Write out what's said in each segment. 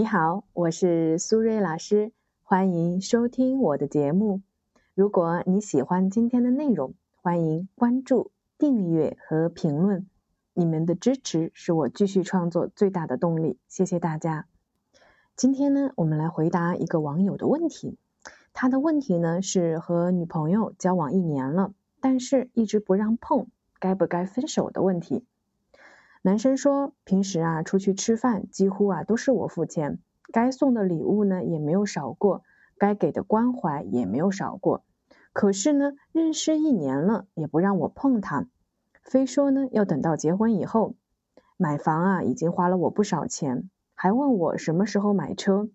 你好，我是苏瑞老师，欢迎收听我的节目。如果你喜欢今天的内容，欢迎关注、订阅和评论。你们的支持是我继续创作最大的动力，谢谢大家。今天呢，我们来回答一个网友的问题。他的问题呢是和女朋友交往一年了，但是一直不让碰，该不该分手的问题。男生说，平时啊出去吃饭，几乎啊都是我付钱，该送的礼物呢也没有少过，该给的关怀也没有少过。可是呢，认识一年了，也不让我碰他，非说呢要等到结婚以后。买房啊已经花了我不少钱，还问我什么时候买车。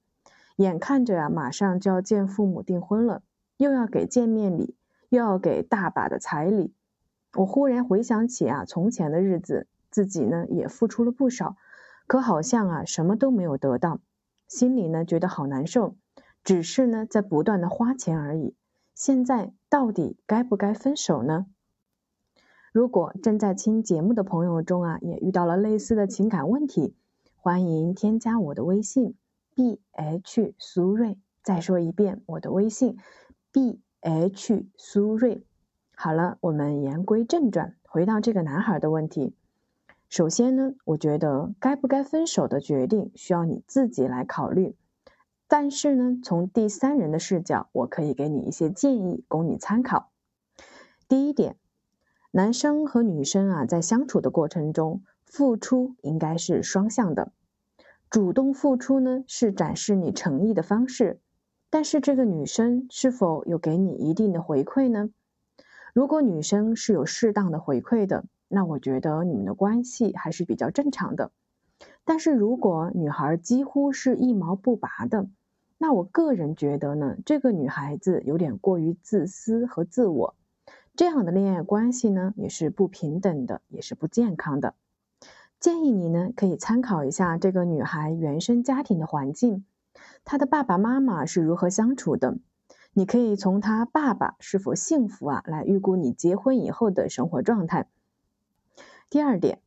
眼看着啊马上就要见父母订婚了，又要给见面礼，又要给大把的彩礼。我忽然回想起啊从前的日子。自己呢也付出了不少，可好像啊什么都没有得到，心里呢觉得好难受，只是呢在不断的花钱而已。现在到底该不该分手呢？如果正在听节目的朋友中啊也遇到了类似的情感问题，欢迎添加我的微信 b h 苏瑞。再说一遍，我的微信 b h 苏瑞。好了，我们言归正传，回到这个男孩的问题。首先呢，我觉得该不该分手的决定需要你自己来考虑。但是呢，从第三人的视角，我可以给你一些建议供你参考。第一点，男生和女生啊，在相处的过程中，付出应该是双向的。主动付出呢，是展示你诚意的方式。但是这个女生是否有给你一定的回馈呢？如果女生是有适当的回馈的。那我觉得你们的关系还是比较正常的，但是如果女孩几乎是一毛不拔的，那我个人觉得呢，这个女孩子有点过于自私和自我，这样的恋爱关系呢也是不平等的，也是不健康的。建议你呢可以参考一下这个女孩原生家庭的环境，她的爸爸妈妈是如何相处的，你可以从她爸爸是否幸福啊来预估你结婚以后的生活状态。第二点，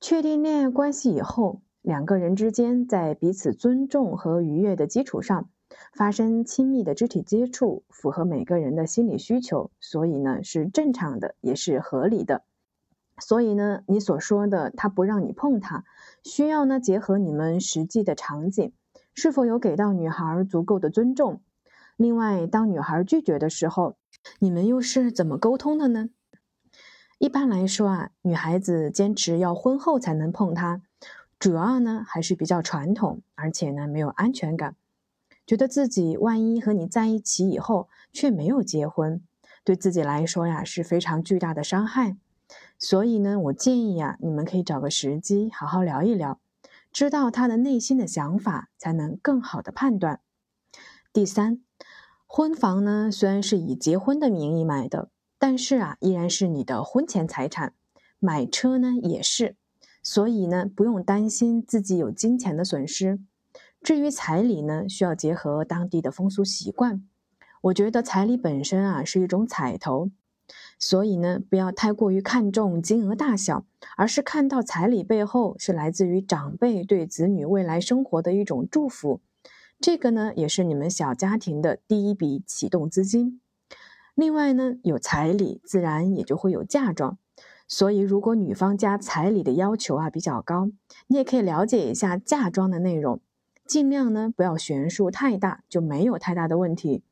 确定恋爱关系以后，两个人之间在彼此尊重和愉悦的基础上，发生亲密的肢体接触，符合每个人的心理需求，所以呢是正常的，也是合理的。所以呢，你所说的他不让你碰他，需要呢结合你们实际的场景，是否有给到女孩足够的尊重？另外，当女孩拒绝的时候，你们又是怎么沟通的呢？一般来说啊，女孩子坚持要婚后才能碰他，主要呢还是比较传统，而且呢没有安全感，觉得自己万一和你在一起以后却没有结婚，对自己来说呀是非常巨大的伤害。所以呢，我建议啊，你们可以找个时机好好聊一聊，知道他的内心的想法，才能更好的判断。第三，婚房呢虽然是以结婚的名义买的。但是啊，依然是你的婚前财产，买车呢也是，所以呢不用担心自己有金钱的损失。至于彩礼呢，需要结合当地的风俗习惯。我觉得彩礼本身啊是一种彩头，所以呢不要太过于看重金额大小，而是看到彩礼背后是来自于长辈对子女未来生活的一种祝福。这个呢也是你们小家庭的第一笔启动资金。另外呢，有彩礼，自然也就会有嫁妆。所以，如果女方家彩礼的要求啊比较高，你也可以了解一下嫁妆的内容，尽量呢不要悬殊太大，就没有太大的问题。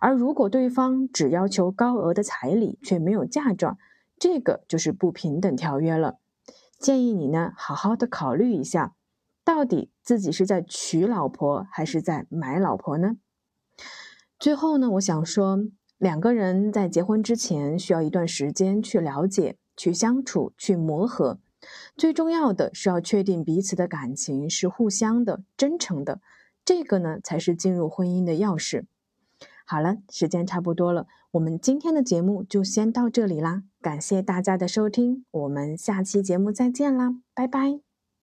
而如果对方只要求高额的彩礼却没有嫁妆，这个就是不平等条约了。建议你呢好好的考虑一下，到底自己是在娶老婆还是在买老婆呢？最后呢，我想说。两个人在结婚之前需要一段时间去了解、去相处、去磨合，最重要的是要确定彼此的感情是互相的、真诚的，这个呢才是进入婚姻的钥匙。好了，时间差不多了，我们今天的节目就先到这里啦，感谢大家的收听，我们下期节目再见啦，拜拜。